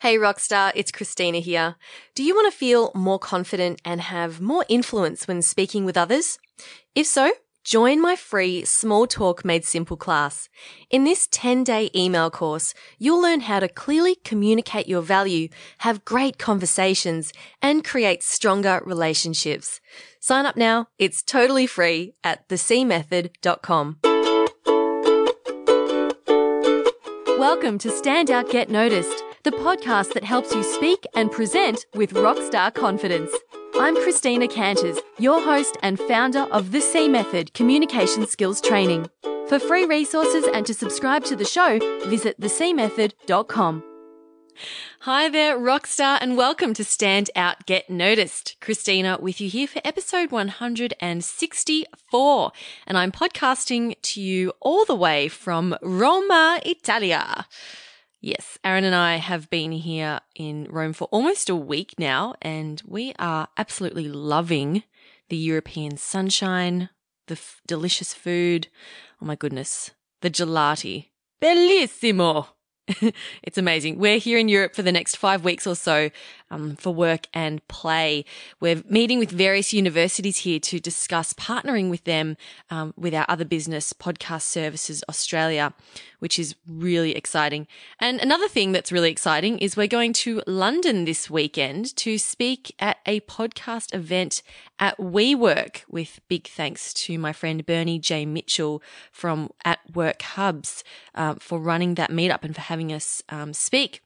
Hey Rockstar, it's Christina here. Do you want to feel more confident and have more influence when speaking with others? If so, join my free Small Talk Made Simple class. In this 10 day email course, you'll learn how to clearly communicate your value, have great conversations, and create stronger relationships. Sign up now. It's totally free at thecmethod.com. Welcome to Stand Out Get Noticed the podcast that helps you speak and present with rockstar confidence. I'm Christina Canters, your host and founder of the C Method Communication Skills Training. For free resources and to subscribe to the show, visit thecmethod.com. Hi there, Rockstar, and welcome to Stand Out Get Noticed. Christina with you here for episode 164, and I'm podcasting to you all the way from Roma, Italia. Yes, Aaron and I have been here in Rome for almost a week now, and we are absolutely loving the European sunshine, the f- delicious food. Oh my goodness, the gelati. Bellissimo! it's amazing. We're here in Europe for the next five weeks or so um, for work and play. We're meeting with various universities here to discuss partnering with them um, with our other business, Podcast Services Australia, which is really exciting. And another thing that's really exciting is we're going to London this weekend to speak at a podcast event at WeWork with big thanks to my friend Bernie J. Mitchell from At Work Hubs uh, for running that meetup and for having us um, speak.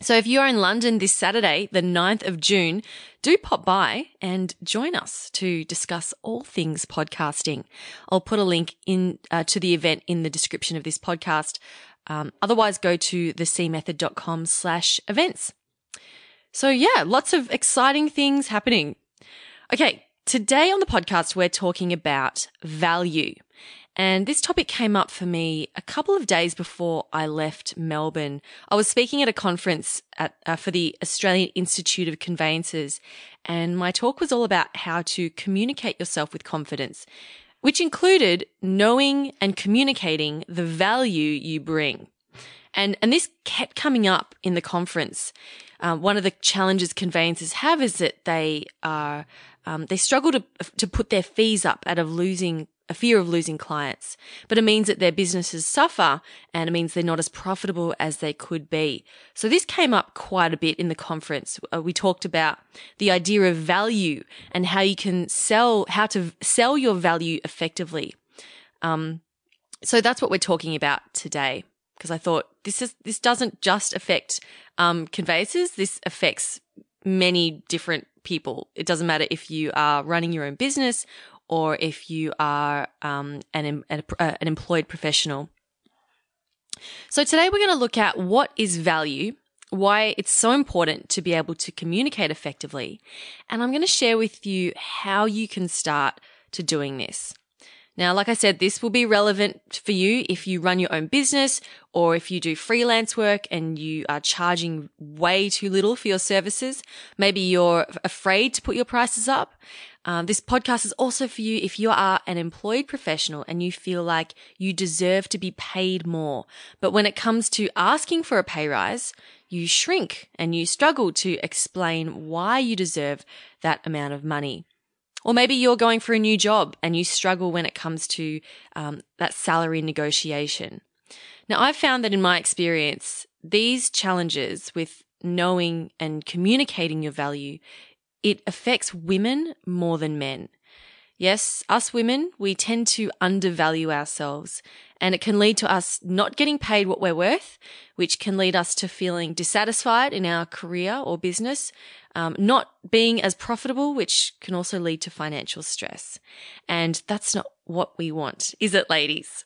So if you are in London this Saturday, the 9th of June, do pop by and join us to discuss all things podcasting. I'll put a link in uh, to the event in the description of this podcast. Um, otherwise, go to thecmethod.com slash events. So yeah, lots of exciting things happening. Okay, today on the podcast, we're talking about value. And this topic came up for me a couple of days before I left Melbourne. I was speaking at a conference at, uh, for the Australian Institute of Conveyancers, and my talk was all about how to communicate yourself with confidence, which included knowing and communicating the value you bring. And, and this kept coming up in the conference. Um, one of the challenges conveyancers have is that they are um, they struggle to to put their fees up out of losing a fear of losing clients, but it means that their businesses suffer and it means they're not as profitable as they could be. So this came up quite a bit in the conference. Uh, we talked about the idea of value and how you can sell, how to sell your value effectively. Um, so that's what we're talking about today. Because I thought this is this doesn't just affect um, conveyancers. This affects many different people. It doesn't matter if you are running your own business or if you are um, an, an, an employed professional. So today we're going to look at what is value, why it's so important to be able to communicate effectively, and I'm going to share with you how you can start to doing this. Now, like I said, this will be relevant for you if you run your own business or if you do freelance work and you are charging way too little for your services. Maybe you're afraid to put your prices up. Um, this podcast is also for you if you are an employed professional and you feel like you deserve to be paid more. But when it comes to asking for a pay rise, you shrink and you struggle to explain why you deserve that amount of money. Or maybe you're going for a new job and you struggle when it comes to um, that salary negotiation. Now, I've found that in my experience, these challenges with knowing and communicating your value it affects women more than men. Yes, us women, we tend to undervalue ourselves and it can lead to us not getting paid what we're worth, which can lead us to feeling dissatisfied in our career or business, um, not being as profitable, which can also lead to financial stress. And that's not what we want, is it, ladies?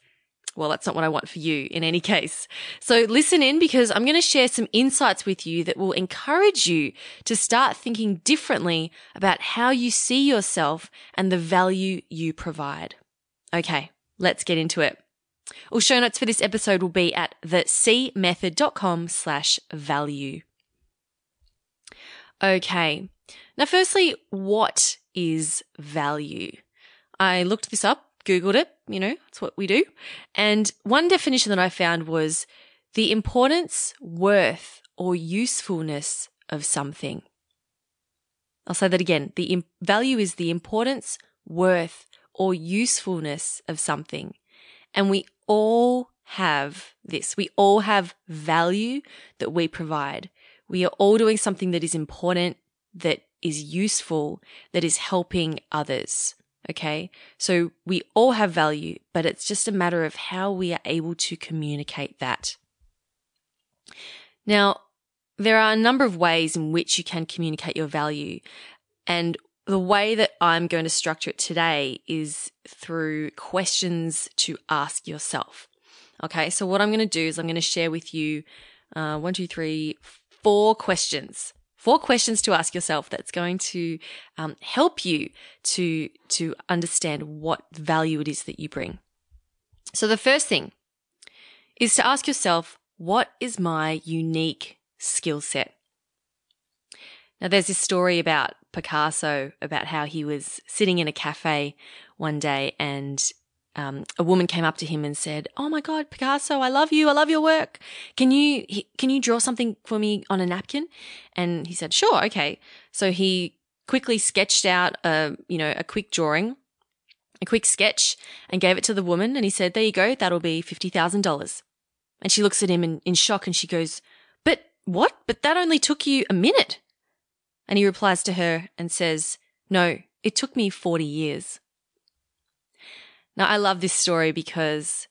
Well, that's not what I want for you in any case. So listen in because I'm going to share some insights with you that will encourage you to start thinking differently about how you see yourself and the value you provide. Okay, let's get into it. Well, show notes for this episode will be at thecmethod.com slash value. Okay. Now, firstly, what is value? I looked this up Googled it, you know, it's what we do. And one definition that I found was the importance, worth, or usefulness of something. I'll say that again. The value is the importance, worth, or usefulness of something. And we all have this. We all have value that we provide. We are all doing something that is important, that is useful, that is helping others. Okay. So we all have value, but it's just a matter of how we are able to communicate that. Now, there are a number of ways in which you can communicate your value. And the way that I'm going to structure it today is through questions to ask yourself. Okay. So what I'm going to do is I'm going to share with you uh, one, two, three, four questions. Four questions to ask yourself that's going to um, help you to to understand what value it is that you bring. So the first thing is to ask yourself, what is my unique skill set? Now, there's this story about Picasso about how he was sitting in a cafe one day and um, a woman came up to him and said, "Oh my God, Picasso, I love you. I love your work. Can you can you draw something for me on a napkin?" And he said, "Sure, okay." So he quickly sketched out a you know a quick drawing, a quick sketch, and gave it to the woman. And he said, "There you go. That'll be fifty thousand dollars." And she looks at him in, in shock and she goes, "But what? But that only took you a minute." And he replies to her and says, "No, it took me forty years." Now, I love this story because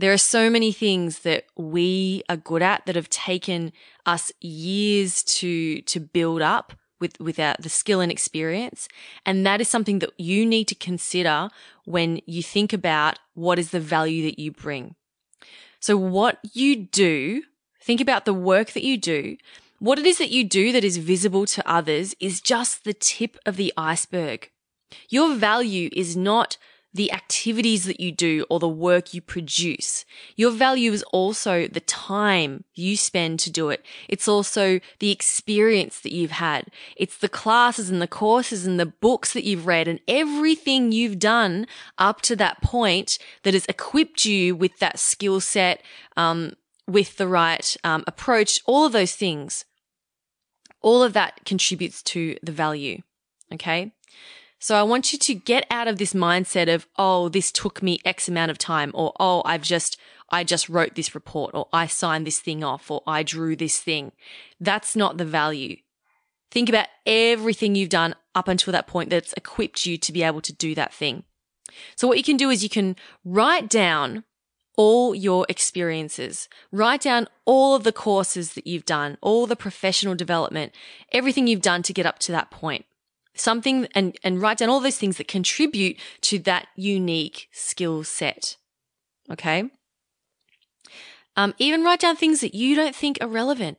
there are so many things that we are good at that have taken us years to, to build up with, without the skill and experience. And that is something that you need to consider when you think about what is the value that you bring. So what you do, think about the work that you do. What it is that you do that is visible to others is just the tip of the iceberg. Your value is not the activities that you do or the work you produce. Your value is also the time you spend to do it. It's also the experience that you've had. It's the classes and the courses and the books that you've read and everything you've done up to that point that has equipped you with that skill set, um, with the right um, approach, all of those things. All of that contributes to the value. Okay. So I want you to get out of this mindset of, oh, this took me X amount of time or, oh, I've just, I just wrote this report or I signed this thing off or I drew this thing. That's not the value. Think about everything you've done up until that point that's equipped you to be able to do that thing. So what you can do is you can write down all your experiences. Write down all of the courses that you've done, all the professional development, everything you've done to get up to that point something and, and write down all those things that contribute to that unique skill set. Okay. Um, even write down things that you don't think are relevant.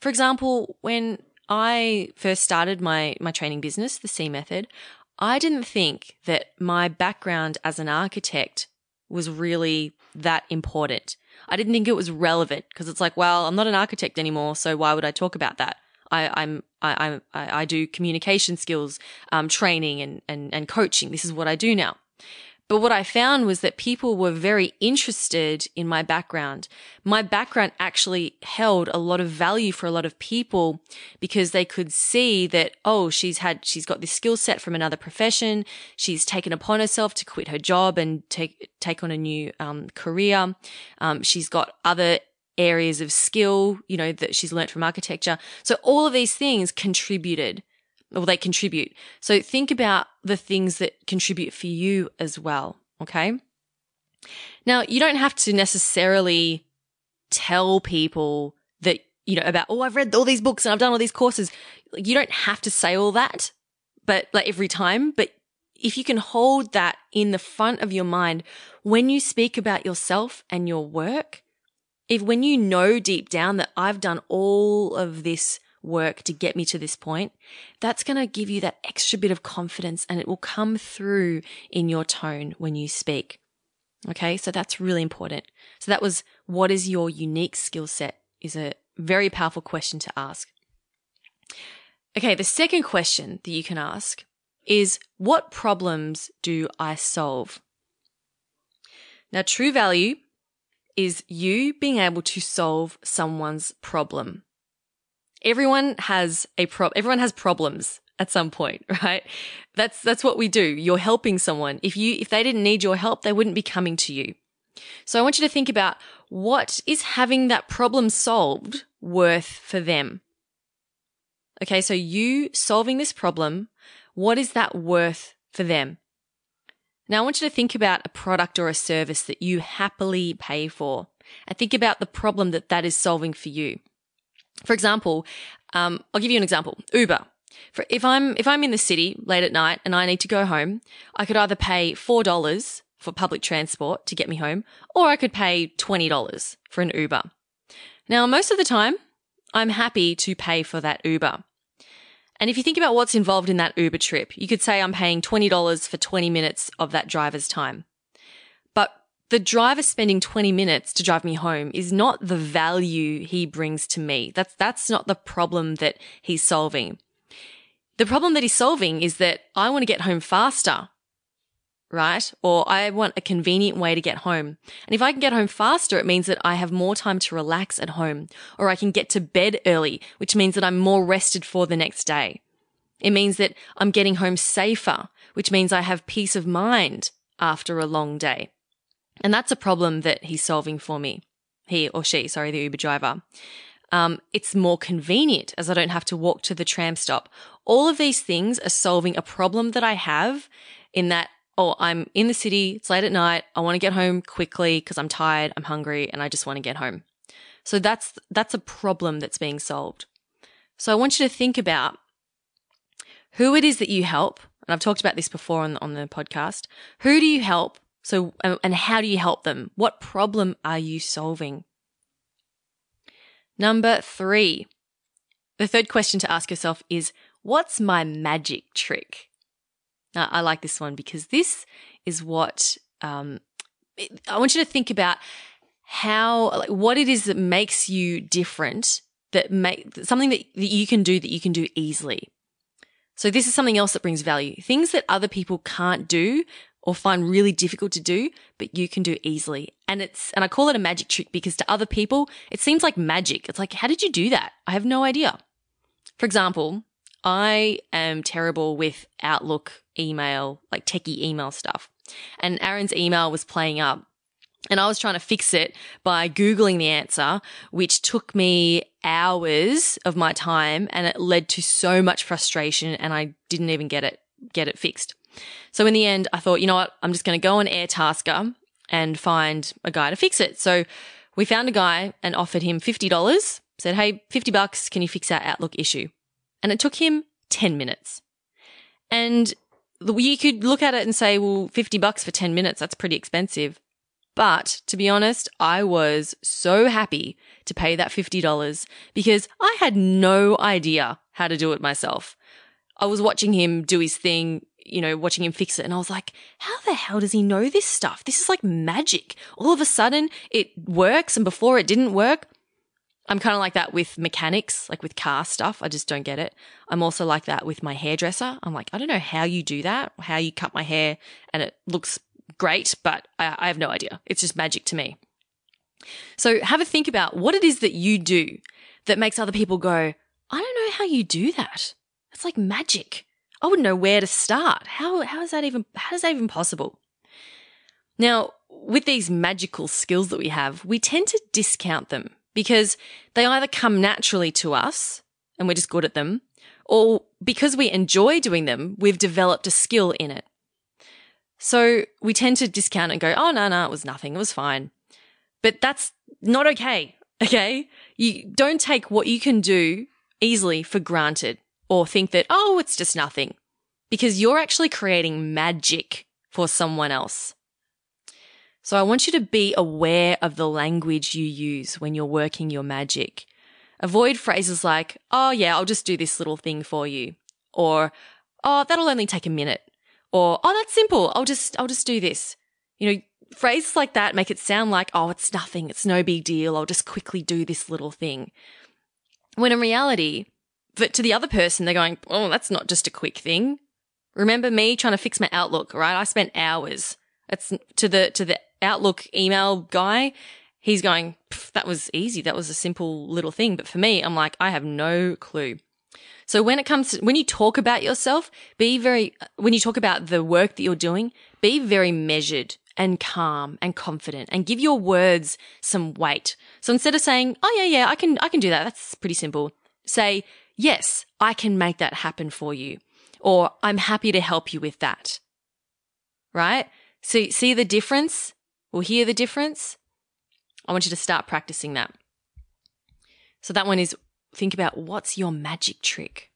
For example, when I first started my, my training business, the C method, I didn't think that my background as an architect was really that important. I didn't think it was relevant because it's like, well, I'm not an architect anymore, so why would I talk about that? I, I'm I, I, I do communication skills um, training and, and, and coaching. This is what I do now. But what I found was that people were very interested in my background. My background actually held a lot of value for a lot of people because they could see that, oh, she's had, she's got this skill set from another profession. She's taken upon herself to quit her job and take, take on a new um, career. Um, she's got other areas of skill, you know, that she's learnt from architecture. So all of these things contributed or they contribute. So think about the things that contribute for you as well. Okay. Now you don't have to necessarily tell people that, you know, about, oh, I've read all these books and I've done all these courses. You don't have to say all that, but like every time, but if you can hold that in the front of your mind when you speak about yourself and your work, if when you know deep down that I've done all of this work to get me to this point, that's going to give you that extra bit of confidence and it will come through in your tone when you speak. Okay. So that's really important. So that was what is your unique skill set is a very powerful question to ask. Okay. The second question that you can ask is what problems do I solve? Now, true value is you being able to solve someone's problem. everyone has a prob, everyone has problems at some point, right? That's, that's what we do. You're helping someone. If you, if they didn't need your help, they wouldn't be coming to you. So I want you to think about what is having that problem solved worth for them? Okay. So you solving this problem, what is that worth for them? Now I want you to think about a product or a service that you happily pay for and think about the problem that that is solving for you. For example, um, I'll give you an example. Uber. For if I'm if I'm in the city late at night and I need to go home, I could either pay four dollars for public transport to get me home, or I could pay twenty dollars for an Uber. Now, most of the time, I'm happy to pay for that Uber. And if you think about what's involved in that Uber trip, you could say I'm paying $20 for 20 minutes of that driver's time. But the driver spending 20 minutes to drive me home is not the value he brings to me. That's, that's not the problem that he's solving. The problem that he's solving is that I want to get home faster, right? Or I want a convenient way to get home. And if I can get home faster, it means that I have more time to relax at home, or I can get to bed early, which means that I'm more rested for the next day. It means that I'm getting home safer, which means I have peace of mind after a long day. And that's a problem that he's solving for me. He or she, sorry, the Uber driver. Um, it's more convenient as I don't have to walk to the tram stop. All of these things are solving a problem that I have in that, oh, I'm in the city, it's late at night, I want to get home quickly because I'm tired, I'm hungry, and I just want to get home. So that's, that's a problem that's being solved. So I want you to think about who it is that you help. And I've talked about this before on, on the podcast. Who do you help? So, uh, and how do you help them? What problem are you solving? Number three. The third question to ask yourself is, what's my magic trick? Now, I like this one because this is what, um, I want you to think about how, like, what it is that makes you different, that make something that, that you can do that you can do easily. So this is something else that brings value. Things that other people can't do or find really difficult to do, but you can do easily. And it's, and I call it a magic trick because to other people, it seems like magic. It's like, how did you do that? I have no idea. For example, I am terrible with Outlook email, like techie email stuff. And Aaron's email was playing up and I was trying to fix it by Googling the answer, which took me hours of my time and it led to so much frustration and I didn't even get it, get it fixed. So in the end, I thought, you know what? I'm just going to go on Airtasker and find a guy to fix it. So we found a guy and offered him $50, said, Hey, 50 bucks. Can you fix our Outlook issue? And it took him 10 minutes. And you could look at it and say, well, 50 bucks for 10 minutes. That's pretty expensive. But to be honest, I was so happy to pay that $50 because I had no idea how to do it myself. I was watching him do his thing you know, watching him fix it. And I was like, how the hell does he know this stuff? This is like magic. All of a sudden it works. And before it didn't work. I'm kind of like that with mechanics, like with car stuff. I just don't get it. I'm also like that with my hairdresser. I'm like, I don't know how you do that, how you cut my hair and it looks great, but I, I have no idea. It's just magic to me. So have a think about what it is that you do that makes other people go, I don't know how you do that. It's like magic. I wouldn't know where to start. How, how is that even, how is that even possible? Now, with these magical skills that we have, we tend to discount them because they either come naturally to us and we're just good at them, or because we enjoy doing them, we've developed a skill in it. So we tend to discount and go, oh, no, no, it was nothing. It was fine. But that's not okay. Okay. You don't take what you can do easily for granted or think that, oh, it's just nothing because you're actually creating magic for someone else. So I want you to be aware of the language you use when you're working your magic. Avoid phrases like, oh yeah, I'll just do this little thing for you. Or, oh, that'll only take a minute. Or, oh, that's simple. I'll just, I'll just do this. You know, phrases like that make it sound like, oh, it's nothing. It's no big deal. I'll just quickly do this little thing. When in reality, but to the other person, they're going, oh, that's not just a quick thing. Remember me trying to fix my Outlook, right? I spent hours. It's to the, to the Outlook email guy. He's going, that was easy. That was a simple little thing. But for me, I'm like, I have no clue. So when it comes to, when you talk about yourself, be very, when you talk about the work that you're doing, be very measured and calm and confident and give your words some weight. So instead of saying, Oh yeah, yeah, I can, I can do that. That's pretty simple. Say, yes, I can make that happen for you. Or I'm happy to help you with that. Right? So see the difference or hear the difference? I want you to start practicing that. So that one is think about what's your magic trick.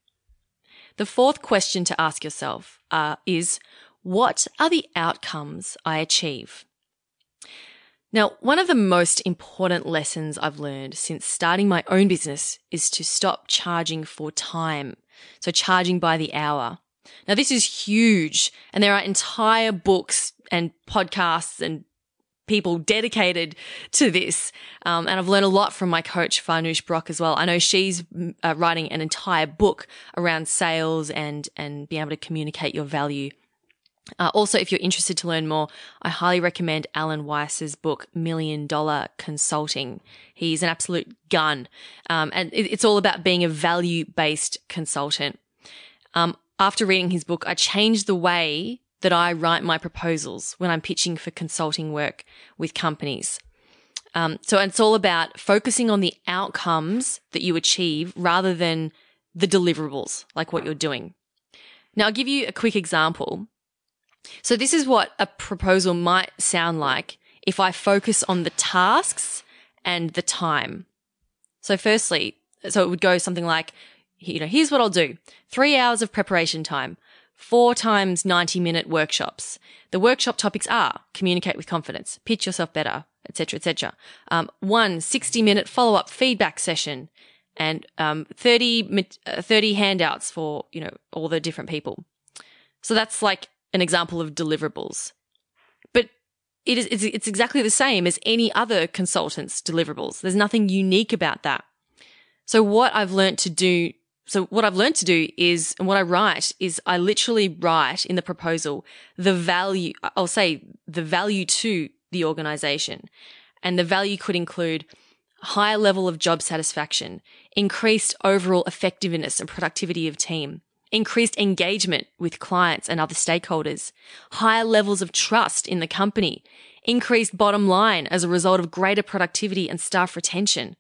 The fourth question to ask yourself uh, is what are the outcomes I achieve? Now, one of the most important lessons I've learned since starting my own business is to stop charging for time. So charging by the hour. Now, this is huge and there are entire books and podcasts and people dedicated to this. Um, and I've learned a lot from my coach, Farnoosh Brock, as well. I know she's mm, uh, writing an entire book around sales and, and being able to communicate your value. Uh, also, if you're interested to learn more, I highly recommend Alan Weiss's book, Million Dollar Consulting. He's an absolute gun. Um, and it, it's all about being a value based consultant. Um, after reading his book, I changed the way that I write my proposals when I'm pitching for consulting work with companies. Um, so it's all about focusing on the outcomes that you achieve rather than the deliverables, like what you're doing. Now, I'll give you a quick example. So this is what a proposal might sound like if I focus on the tasks and the time. So firstly, so it would go something like, you know, here's what I'll do. Three hours of preparation time four times 90 minute workshops. The workshop topics are communicate with confidence, pitch yourself better, etc., etc. Um, one 60 minute follow up feedback session and um, 30, uh, 30 handouts for, you know, all the different people. So that's like an example of deliverables. But it is, it's, it's exactly the same as any other consultant's deliverables. There's nothing unique about that. So what I've learned to do so what I've learned to do is, and what I write is I literally write in the proposal the value, I'll say the value to the organization. And the value could include higher level of job satisfaction, increased overall effectiveness and productivity of team, increased engagement with clients and other stakeholders, higher levels of trust in the company, increased bottom line as a result of greater productivity and staff retention,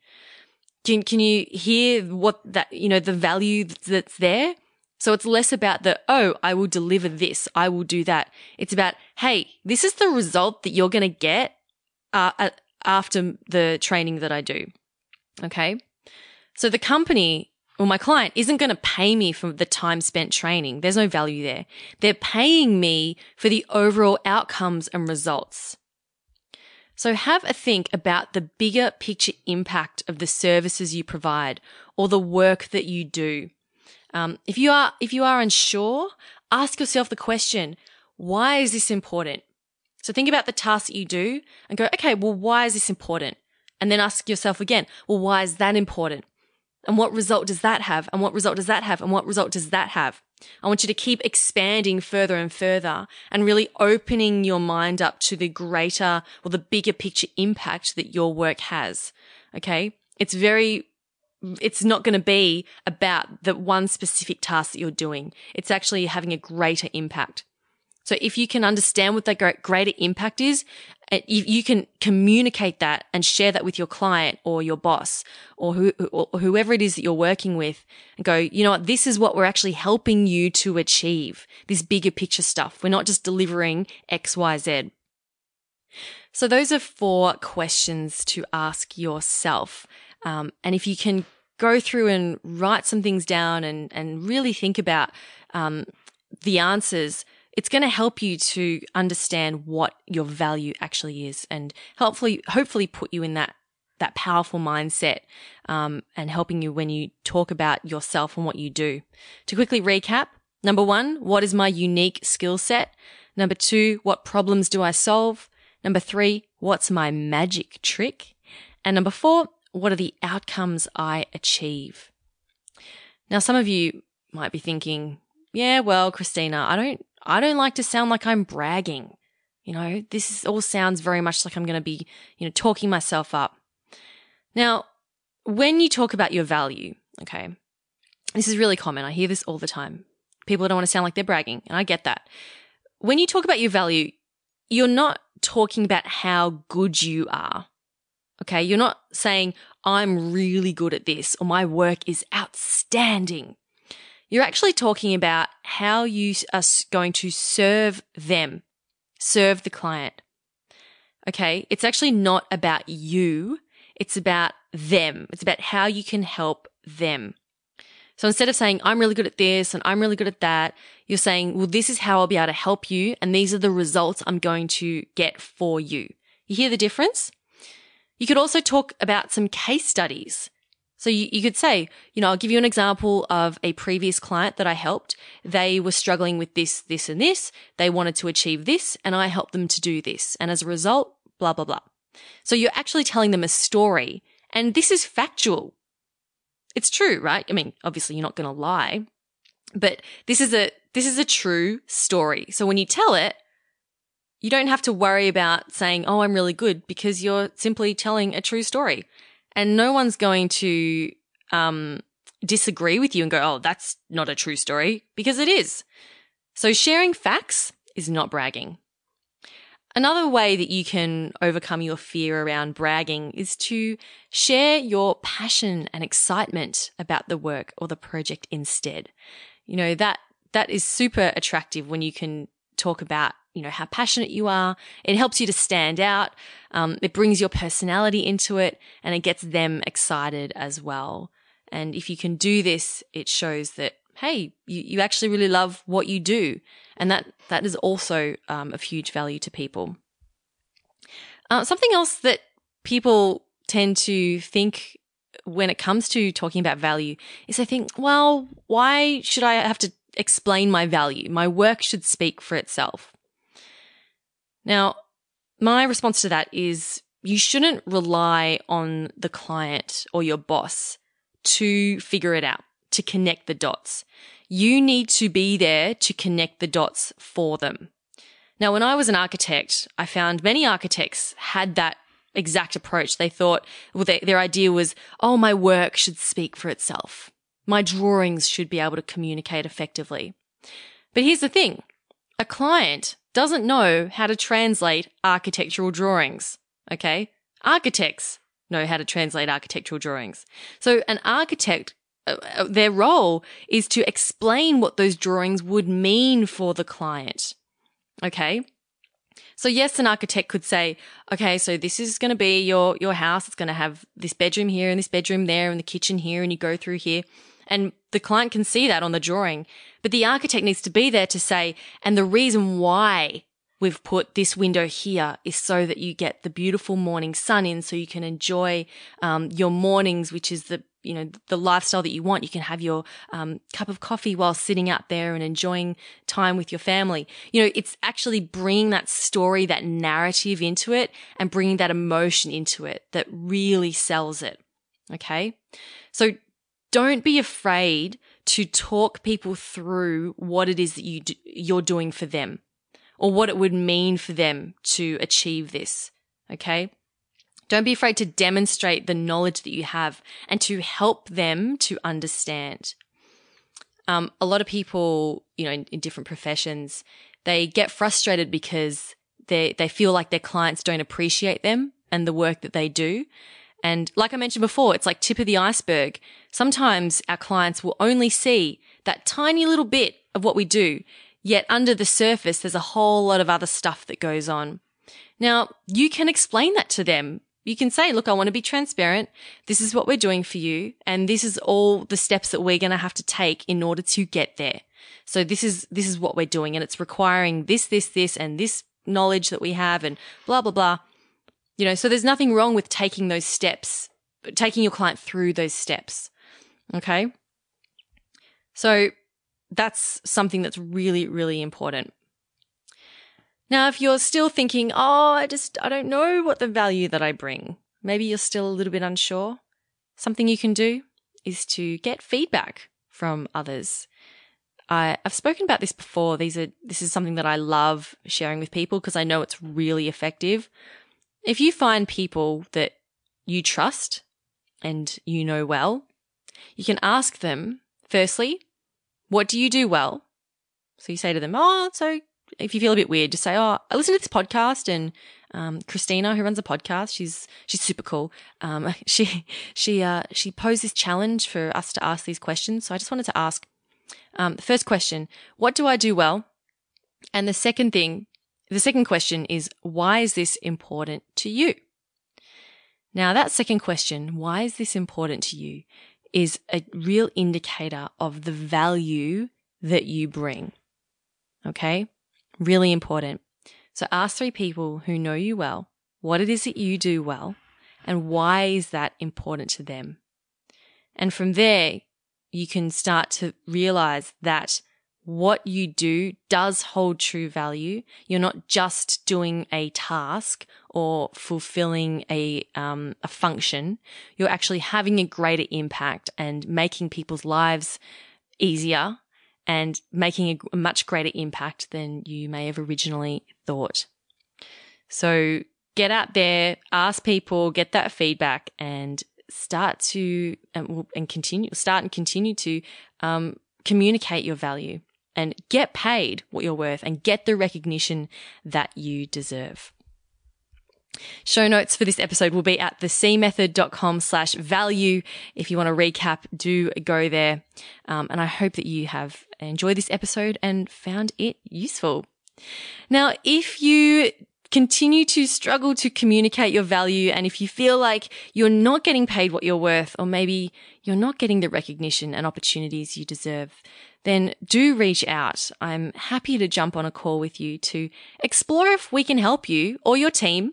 can, can you hear what that, you know, the value that's there? So it's less about the, oh, I will deliver this. I will do that. It's about, hey, this is the result that you're going to get uh, after the training that I do. Okay. So the company or my client isn't going to pay me for the time spent training. There's no value there. They're paying me for the overall outcomes and results. So have a think about the bigger picture impact of the services you provide or the work that you do. Um, if you are, if you are unsure, ask yourself the question, why is this important? So think about the task that you do and go, okay, well, why is this important? And then ask yourself again, well, why is that important? And what result does that have? And what result does that have? And what result does that have? I want you to keep expanding further and further and really opening your mind up to the greater or the bigger picture impact that your work has. Okay. It's very, it's not going to be about the one specific task that you're doing. It's actually having a greater impact. So if you can understand what that greater impact is, you can communicate that and share that with your client or your boss or, who, or whoever it is that you're working with and go, you know what? This is what we're actually helping you to achieve this bigger picture stuff. We're not just delivering X, Y, Z. So those are four questions to ask yourself. Um, and if you can go through and write some things down and, and really think about, um, the answers, it's going to help you to understand what your value actually is and hopefully, hopefully put you in that, that powerful mindset, um, and helping you when you talk about yourself and what you do. To quickly recap, number one, what is my unique skill set? Number two, what problems do I solve? Number three, what's my magic trick? And number four, what are the outcomes I achieve? Now, some of you might be thinking, yeah, well, Christina, I don't I don't like to sound like I'm bragging. You know, this all sounds very much like I'm going to be, you know, talking myself up. Now, when you talk about your value, okay, this is really common. I hear this all the time. People don't want to sound like they're bragging, and I get that. When you talk about your value, you're not talking about how good you are. Okay. You're not saying, I'm really good at this or my work is outstanding. You're actually talking about how you are going to serve them, serve the client. Okay. It's actually not about you. It's about them. It's about how you can help them. So instead of saying, I'm really good at this and I'm really good at that, you're saying, well, this is how I'll be able to help you. And these are the results I'm going to get for you. You hear the difference? You could also talk about some case studies. So you, you could say, you know, I'll give you an example of a previous client that I helped. They were struggling with this, this and this. They wanted to achieve this and I helped them to do this. And as a result, blah, blah, blah. So you're actually telling them a story and this is factual. It's true, right? I mean, obviously you're not going to lie, but this is a, this is a true story. So when you tell it, you don't have to worry about saying, Oh, I'm really good because you're simply telling a true story and no one's going to, um, disagree with you and go, Oh, that's not a true story because it is. So sharing facts is not bragging. Another way that you can overcome your fear around bragging is to share your passion and excitement about the work or the project instead. You know, that, that is super attractive when you can talk about, you know, how passionate you are. It helps you to stand out. Um, it brings your personality into it and it gets them excited as well. And if you can do this, it shows that, hey, you, you actually really love what you do. And that, that is also um, of huge value to people. Uh, something else that people tend to think when it comes to talking about value is they think, well, why should I have to explain my value? My work should speak for itself. Now, my response to that is you shouldn't rely on the client or your boss to figure it out, to connect the dots. You need to be there to connect the dots for them. Now, when I was an architect, I found many architects had that exact approach. They thought, well, they, their idea was, oh, my work should speak for itself. My drawings should be able to communicate effectively. But here's the thing. A client doesn't know how to translate architectural drawings. Okay. Architects know how to translate architectural drawings. So an architect uh, uh, their role is to explain what those drawings would mean for the client. Okay. So yes, an architect could say, okay, so this is going to be your, your house. It's going to have this bedroom here and this bedroom there and the kitchen here and you go through here. And the client can see that on the drawing, but the architect needs to be there to say, and the reason why we've put this window here is so that you get the beautiful morning sun in so you can enjoy um, your mornings which is the you know the lifestyle that you want. You can have your um, cup of coffee while sitting out there and enjoying time with your family. You know it's actually bringing that story that narrative into it and bringing that emotion into it that really sells it. Okay? So don't be afraid to talk people through what it is that you do, you're doing for them or what it would mean for them to achieve this. Okay. Don't be afraid to demonstrate the knowledge that you have and to help them to understand. Um, a lot of people, you know, in, in different professions, they get frustrated because they, they feel like their clients don't appreciate them and the work that they do. And like I mentioned before, it's like tip of the iceberg. Sometimes our clients will only see that tiny little bit of what we do. Yet under the surface, there's a whole lot of other stuff that goes on. Now, you can explain that to them. You can say, look, I want to be transparent. This is what we're doing for you. And this is all the steps that we're going to have to take in order to get there. So this is, this is what we're doing. And it's requiring this, this, this, and this knowledge that we have and blah, blah, blah. You know, so there's nothing wrong with taking those steps, taking your client through those steps. Okay. So that's something that's really, really important. Now, if you're still thinking, oh, I just, I don't know what the value that I bring, maybe you're still a little bit unsure, something you can do is to get feedback from others. I, have spoken about this before. These are, this is something that I love sharing with people because I know it's really effective. If you find people that you trust and you know well, you can ask them, firstly, what do you do well? So you say to them, oh, so if you feel a bit weird, just say, oh, I listen to this podcast and um, Christina, who runs a podcast, she's she's super cool. Um, she she uh, she posed this challenge for us to ask these questions. So I just wanted to ask um, the first question: What do I do well? And the second thing, the second question is, why is this important to you? Now, that second question, why is this important to you, is a real indicator of the value that you bring. Okay? Really important. So ask three people who know you well what it is that you do well and why is that important to them. And from there, you can start to realize that what you do does hold true value. You're not just doing a task or fulfilling a, um, a function. You're actually having a greater impact and making people's lives easier and making a, much greater impact than you may have originally thought. So get out there, ask people, get that feedback and start to, and, and continue, start and continue to, um, communicate your value and get paid what you're worth and get the recognition that you deserve. Show notes for this episode will be at thecmethod.com slash value. If you want to recap, do go there. Um, and I hope that you have enjoyed this episode and found it useful. Now, if you continue to struggle to communicate your value and if you feel like you're not getting paid what you're worth or maybe you're not getting the recognition and opportunities you deserve, then do reach out. I'm happy to jump on a call with you to explore if we can help you or your team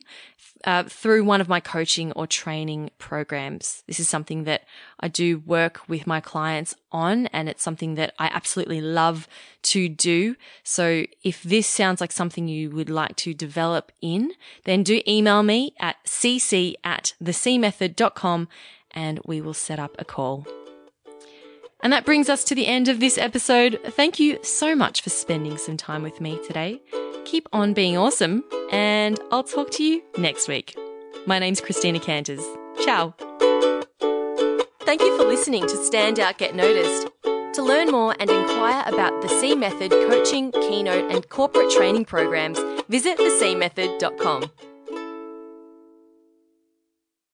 uh, through one of my coaching or training programs. This is something that I do work with my clients on, and it's something that I absolutely love to do. So if this sounds like something you would like to develop in, then do email me at cc at thecmethod.com and we will set up a call. And that brings us to the end of this episode. Thank you so much for spending some time with me today. Keep on being awesome, and I'll talk to you next week. My name's Christina Canters. Ciao. Thank you for listening to Stand Out Get Noticed. To learn more and inquire about the C Method coaching, keynote, and corporate training programs, visit thecmethod.com.